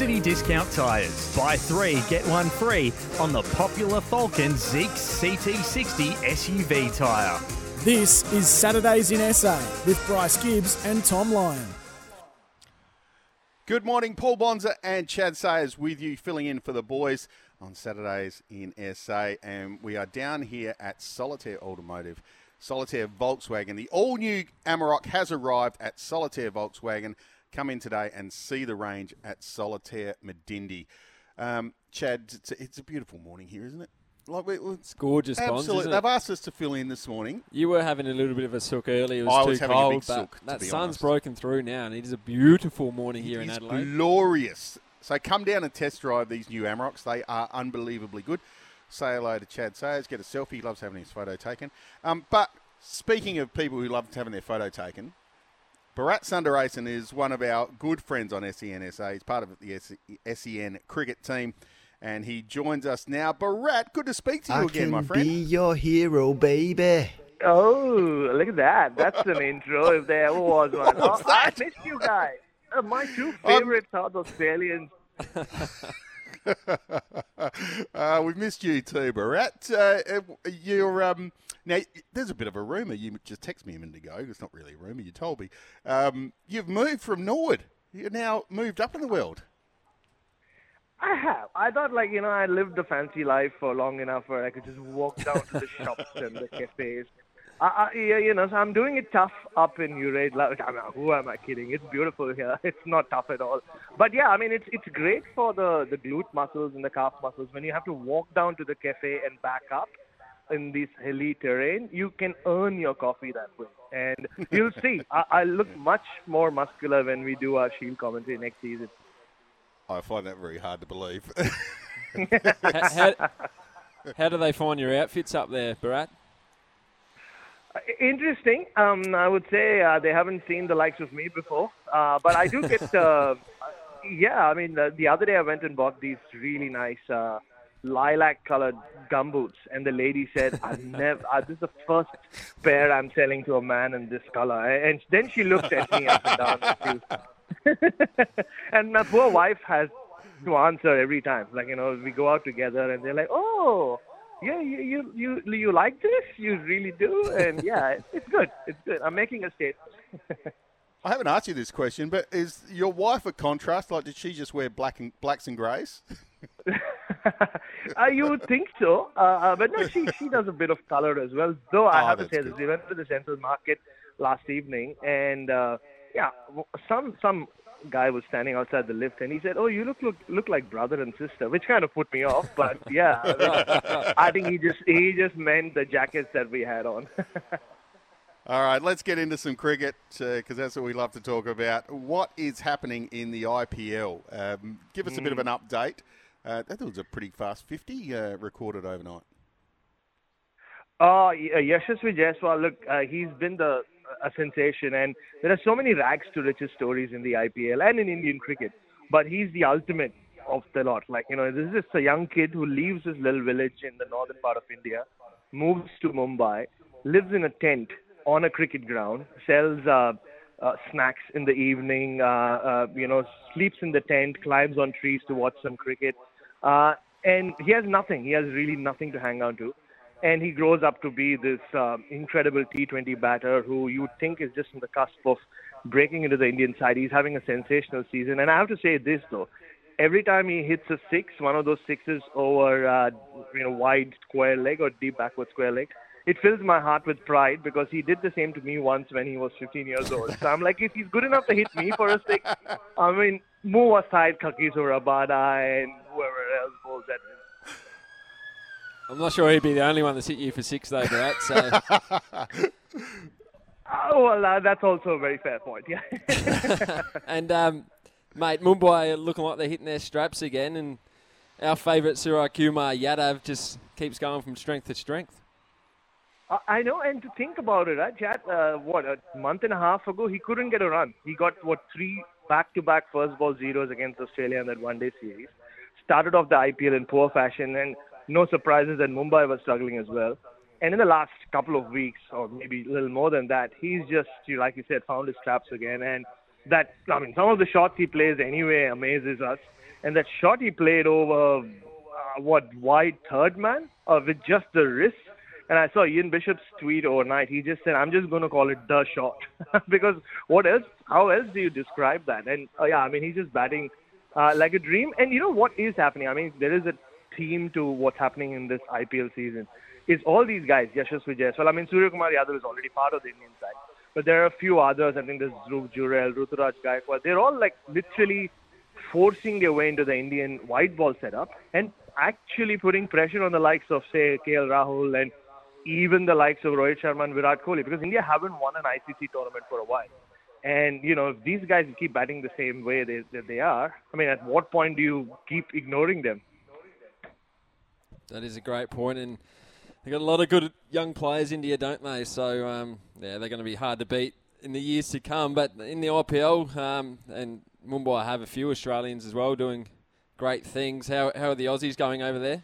City Discount Tyres. Buy three, get one free on the popular Falken Ziex CT60 SUV tyre. This is Saturdays in SA with Bryce Gibbs and Tom Lyon. Good morning, Paul Bonza and Chadd Sayers with you, filling in for the boys on Saturdays in SA. And we are down here at Solitaire Automotive, Solitaire Volkswagen. The all new Amarok has arrived at Solitaire Volkswagen. Come in today and see the range at Solitaire Medindie. Um, Chadd, it's a, it's a beautiful morning here, isn't it? Like we, it's gorgeous, Absolutely. They've asked us to fill in this morning. You were having a little bit of a sook earlier. It was I too was having a cold, big but sook, that sun's honest. broken through now, and it is a beautiful morning here It in Adelaide. glorious. So come down and test drive these new Amaroks. They are unbelievably good. Say hello to Chadd Sayers. Get a selfie. He loves having his photo taken. Um, but speaking of people who love having their photo taken, Bharat Sundaresan is one of our good friends on SENSA. He's part of the SEN cricket team, and he joins us now. Bharat, good to speak to you I again, can my friend. be your hero, baby. Oh, look at that. That's an intro if there ever was one. What's oh, that? I missed you guys. Uh, my two Um, favorite South Australians. uh, we've missed you too, Bharat. Uh, you're um, now. There's a bit of a rumor. You just texted me a minute ago. It's not really a rumor. You told me um, you've moved from Norwood. You're now moved up in the world. I have. I thought, like, you know, I lived the fancy life for long enough where I could just walk down to the shops and the cafes. I, I, yeah, you know, so I'm doing it tough up in Uraidla. Like, I mean, who am I kidding? It's beautiful here. It's not tough at all. But yeah, I mean, it's it's great for the the glute muscles and the calf muscles. When you have to walk down to the cafe and back up in this hilly terrain, you can earn your coffee that way. And you'll see, I, I look much more muscular when we do our Shield commentary next season. I find that very hard to believe. how, how, how do they find your outfits up there, Bharat? Interesting. Um, I would say uh, they haven't seen the likes of me before, uh, but I do get. Uh, yeah, I mean, the, the other day I went and bought these really nice uh, lilac-colored gumboots, and the lady said, "I've never. Uh, this is the first pair I'm selling to a man in this color." And then she looked at me up and down. And, and my poor wife has to answer every time. Like you know, we go out together, and they're like, "Oh." Yeah, you, you you you like this? You really do? And yeah, it's good. It's good. I'm making a statement. I haven't asked you this question, but is your wife a contrast? Like, did she just wear black and blacks and greys? uh, you would think so, uh, uh, but no, she she does a bit of color as well. Though I Oh, have to say this, we went to the Central Market last evening, and uh, yeah, some some guy was standing outside the lift, and he said, "Oh, you look look look like brother and sister," which kind of put me off. But yeah, I think he just he just meant the jackets that we had on. All right, let's get into some cricket because that's what we love to talk about. What is happening in the IPL? Um, give us a bit of an update. Uh, that was a pretty fast 50 uh, recorded overnight. Oh, uh, Yashasvi Jaiswal, look, uh, he's been the a sensation, and there are so many rags to riches stories in the IPL and in Indian cricket. But he's the ultimate of the lot. Like you know, this is just a young kid who leaves his little village in the northern part of India, moves to Mumbai, lives in a tent on a cricket ground, sells uh, uh, snacks in the evening, uh, uh, you know, sleeps in the tent, climbs on trees to watch some cricket, uh, and he has nothing. He has really nothing to hang on to and he grows up to be this um, incredible T20 batter who you think is just on the cusp of breaking into the Indian side. He's having a sensational season, and I have to say this though. Every time he hits a six, one of those sixes over, uh, you know, wide square leg or deep backward square leg, it fills my heart with pride because he did the same to me once when he was 15 years old. So I'm like, if he's good enough to hit me for a six, I mean, move aside Kagiso Rabada and whoever else bowls at him. I'm not sure he'd be the only one that's hit you for six, though, Bharat. So Oh, well, uh, that's also a very fair point. Yeah. and um, mate, Mumbai are looking like they're hitting their straps again, and our favourite Suryakumar Yadav just keeps going from strength to strength. I know, and to think about it, right, Chadd, uh, what, a month and a half ago, he couldn't get a run. He got, what, three back-to-back first ball zeros against Australia in that one-day series. Started off the IPL in poor fashion, and no surprises that Mumbai was struggling as well. And in the last couple of weeks, or maybe a little more than that, he's just, like you said, found his traps again. And that, I mean, some of the shots he plays anyway amazes us. And that shot he played over, uh, what, wide third man, uh, with just the wrist, and I saw Ian Bishop's tweet overnight. He just said, "I'm just going to call it the shot," because what else? How else do you describe that? And uh, yeah, I mean, he's just batting uh, like a dream. And you know what is happening? I mean, there is a theme to what's happening in this IPL season. Is all these guys, Yashasvi Jaiswal. I mean, Suryakumar Yadav is already part of the Indian side, but there are a few others. I think there's Dhruv Jurel, Ruturaj Gaikwad. They're all like literally forcing their way into the Indian white ball setup and actually putting pressure on the likes of say KL Rahul and even the likes of Rohit Sharma and Virat Kohli, because India haven't won an ICC tournament for a while. And you know, if these guys keep batting the same way they that they are, I mean, at what point do you keep ignoring them? That is a great point, and they've got a lot of good young players, in India, don't they? So um, yeah, they're going to be hard to beat in the years to come. But in the IPL, um, and Mumbai have a few Australians as well doing great things. How how are the Aussies going over there?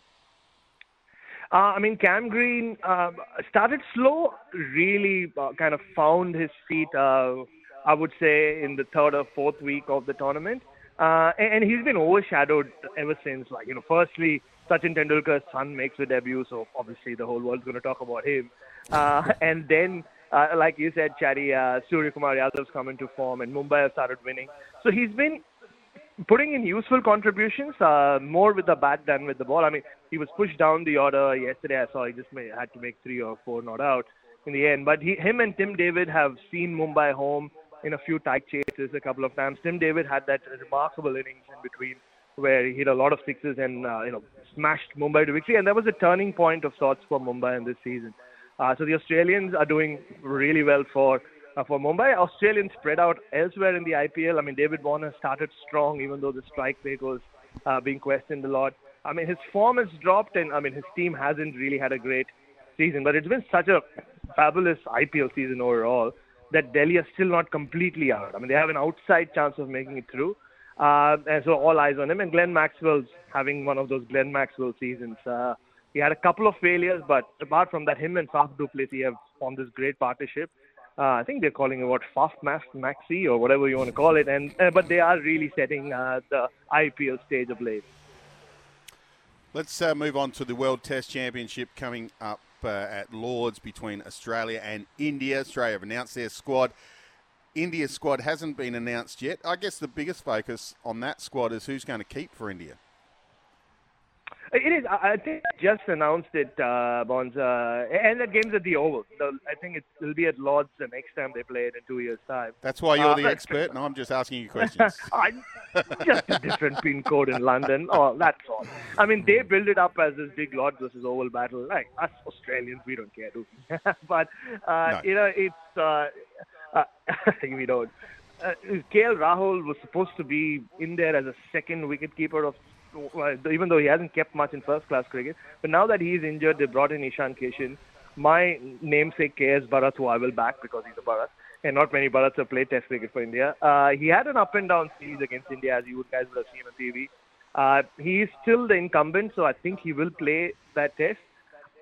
Uh, I mean, Cam Green uh, started slow, really uh, kind of found his feet, uh, I would say, in the third or fourth week of the tournament. Uh, and, and he's been overshadowed ever since. Like, you know, firstly, Sachin Tendulkar's son makes a debut, so obviously the whole world's going to talk about him. Uh, and then, uh, like you said, Chaddy, uh, Suryakumar Yadav's come into form, and Mumbai have started winning. So he's been putting in useful contributions, uh, more with the bat than with the ball. I mean, he was pushed down the order yesterday. I saw he just made, had to make three or four not out in the end. But he, him and Tim David have seen Mumbai home in a few tight chases a couple of times. Tim David had that remarkable innings in between where he hit a lot of sixes and uh, you know smashed Mumbai to victory, and that was a turning point of sorts for Mumbai in this season. Uh, so the Australians are doing really well for uh, for Mumbai. Australians spread out elsewhere in the IPL. I mean, David Warner started strong, even though the strike rate was uh, being questioned a lot. I mean, his form has dropped, and I mean, his team hasn't really had a great season. But it's been such a fabulous IPL season overall that Delhi are still not completely out. I mean, they have an outside chance of making it through. Uh, and so all eyes on him. And Glenn Maxwell's having one of those Glenn Maxwell seasons. Uh, he had a couple of failures, but apart from that, him and Faf du Plessis have formed this great partnership. Uh, I think they're calling it what Faf Max Maxi or whatever you want to call it, and uh, but they are really setting uh, the IPL stage ablaze. Let's uh, move on to the World Test Championship coming up at Lords between Australia and India. Australia have announced their squad. India's squad hasn't been announced yet. I guess the biggest focus on that squad is who's going to keep for India. It is. I think just announced it, uh, uh, and that game's at the Oval. So I think it'll be at Lords the next time they play it in two years' time. That's why you're uh, the expert, and I'm just asking you questions. I'm just a different pin code in London. Oh, that's all. I mean, they build it up as this big Lords versus Oval battle. Like us Australians, we don't care, do we? but uh, no. you know, it's uh, we don't. Uh, KL Rahul was supposed to be in there as a second wicketkeeper of even though he hasn't kept much in first class cricket. But now that he's injured, they brought in Ishan Kishan. My namesake KS Bharat, who I will back because he's a Bharat, and not many Bharats have played Test cricket for India. Uh, he had an up and down series against India, as you guys would have seen on TV. Uh, he is still the incumbent, so I think he will play that Test.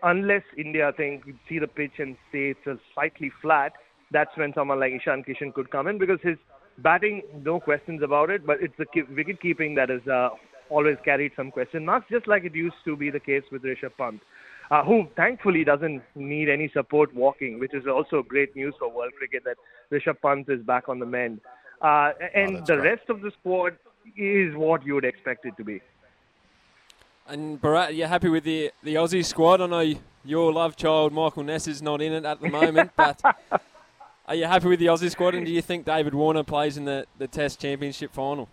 Unless India, I think, see the pitch and say it's a slightly flat, that's when someone like Ishan Kishan could come in because his batting, no questions about it, but it's the wicket keeping that is uh, always carried some question marks, just like it used to be the case with Rishabh Pant, uh, who thankfully doesn't need any support walking, which is also great news for world cricket that Rishabh Pant is back on the mend. Uh, and oh, the great. rest of the squad is what you would expect it to be. And Bharat, you're happy with the the Aussie squad? I know your love child Michael Neser is not in it at the moment, but are you happy with the Aussie squad? And do you think David Warner plays in the, the Test Championship final?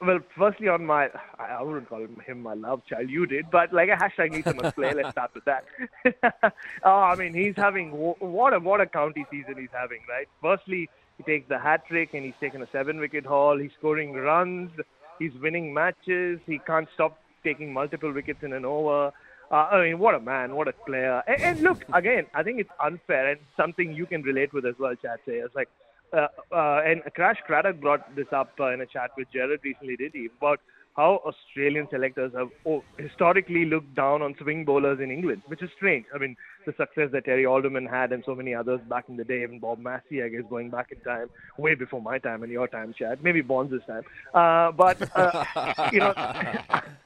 Well, firstly on my, I wouldn't call him my love child. You did, but like a hashtag needs must play. Let's start with that. oh, I mean, he's having what a what a county season he's having, right? Firstly, he takes the hat trick and he's taken a seven-wicket haul. He's scoring runs. He's winning matches. He can't stop taking multiple wickets in an over. Uh, I mean, what a man, what a player. And, and look, again, I think it's unfair and something you can relate with as well, Chadd. Say, it's like uh, uh, and Crash Craddock brought this up uh, in a chat with Jared recently, did he? About how Australian selectors have oh, historically looked down on swing bowlers in England, which is strange. I mean, the success that Terry Alderman had and so many others back in the day, even Bob Massie, I guess, going back in time, way before my time and your time, Chadd, maybe Bonz' time. Uh, but, uh, you know.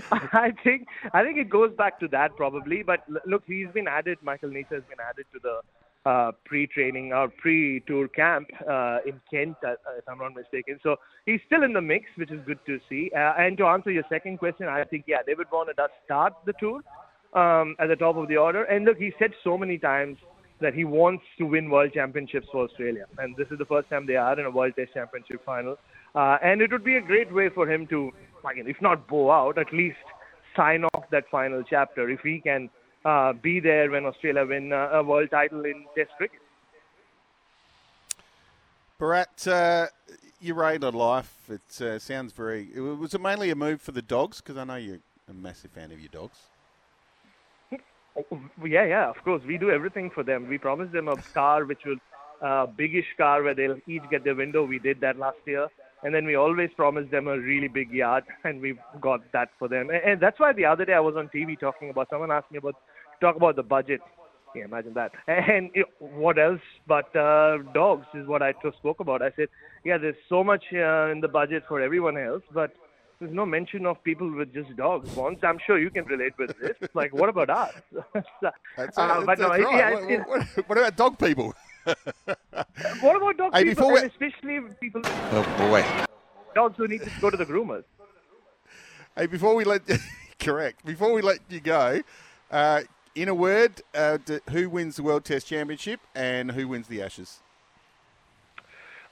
I think I think it goes back to that probably, but look, he's been added. Michael Neser has been added to the uh, pre-training or pre-tour camp uh, in Kent, uh, if I'm not mistaken. So he's still in the mix, which is good to see. Uh, and to answer your second question, I think yeah, David Warner does start the tour um, at the top of the order. And look, he said so many times that he wants to win World Championships for Australia, and this is the first time they are in a World Test Championship final. Uh, and it would be a great way for him to, if not bow out, at least sign off that final chapter if he can uh, be there when Australia win uh, a world title in Test cricket. Bharat, uh, your rate life, it uh, sounds very. Was it mainly a move for the dogs? Because I know you're a massive fan of your dogs. Oh, yeah, yeah, of course. We do everything for them. We promised them a car which will, uh, biggish car where they'll each get their window. We did that last year. And then we always promise them a really big yard, and we've got that for them. And, and that's why the other day I was on TV talking about, someone asked me about talk about the budget. Yeah, imagine that. And what else but uh, dogs is what I just spoke about. I said, yeah, there's so much uh, in the budget for everyone else, but there's no mention of people with just dogs. Once I'm sure you can relate with this. like, what about us? that's, uh, but no, right. yeah, what, what, what, about dog people? what about dog hey, people, and especially people? Oh boy, dogs who need to go to the groomers. Hey, before we let correct, before we let you go, uh, in a word, uh, who wins the World Test Championship and who wins the Ashes?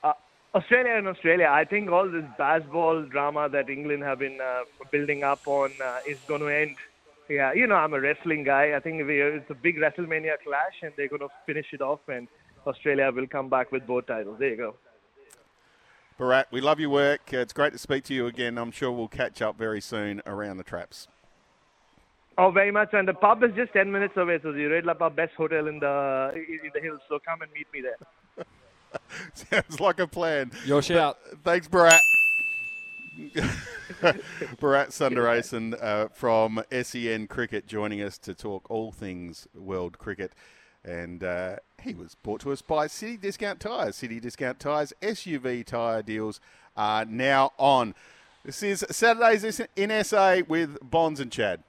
Uh, Australia and Australia. I think all this Bazball drama that England have been uh, building up on uh, is going to end. Yeah, you know, I'm a wrestling guy. I think it's a big WrestleMania clash, and they're going to finish it off, and Australia will come back with both titles. There you go. Bharat, we love your work. It's great to speak to you again. I'm sure we'll catch up very soon around the traps. Oh, very much. And the pub is just 10 minutes away. So the Uraidla Pub, best hotel in the in the hills. So come and meet me there. Sounds like a plan. Your shout. Thanks, Bharat. Bharat Sundaresan uh, from SEN Cricket joining us to talk all things world cricket. And uh, he was brought to us by City Discount Tyres. City Discount Tyres SUV tyre deals are now on. This is Saturdays in SA with Bonz and Chadd.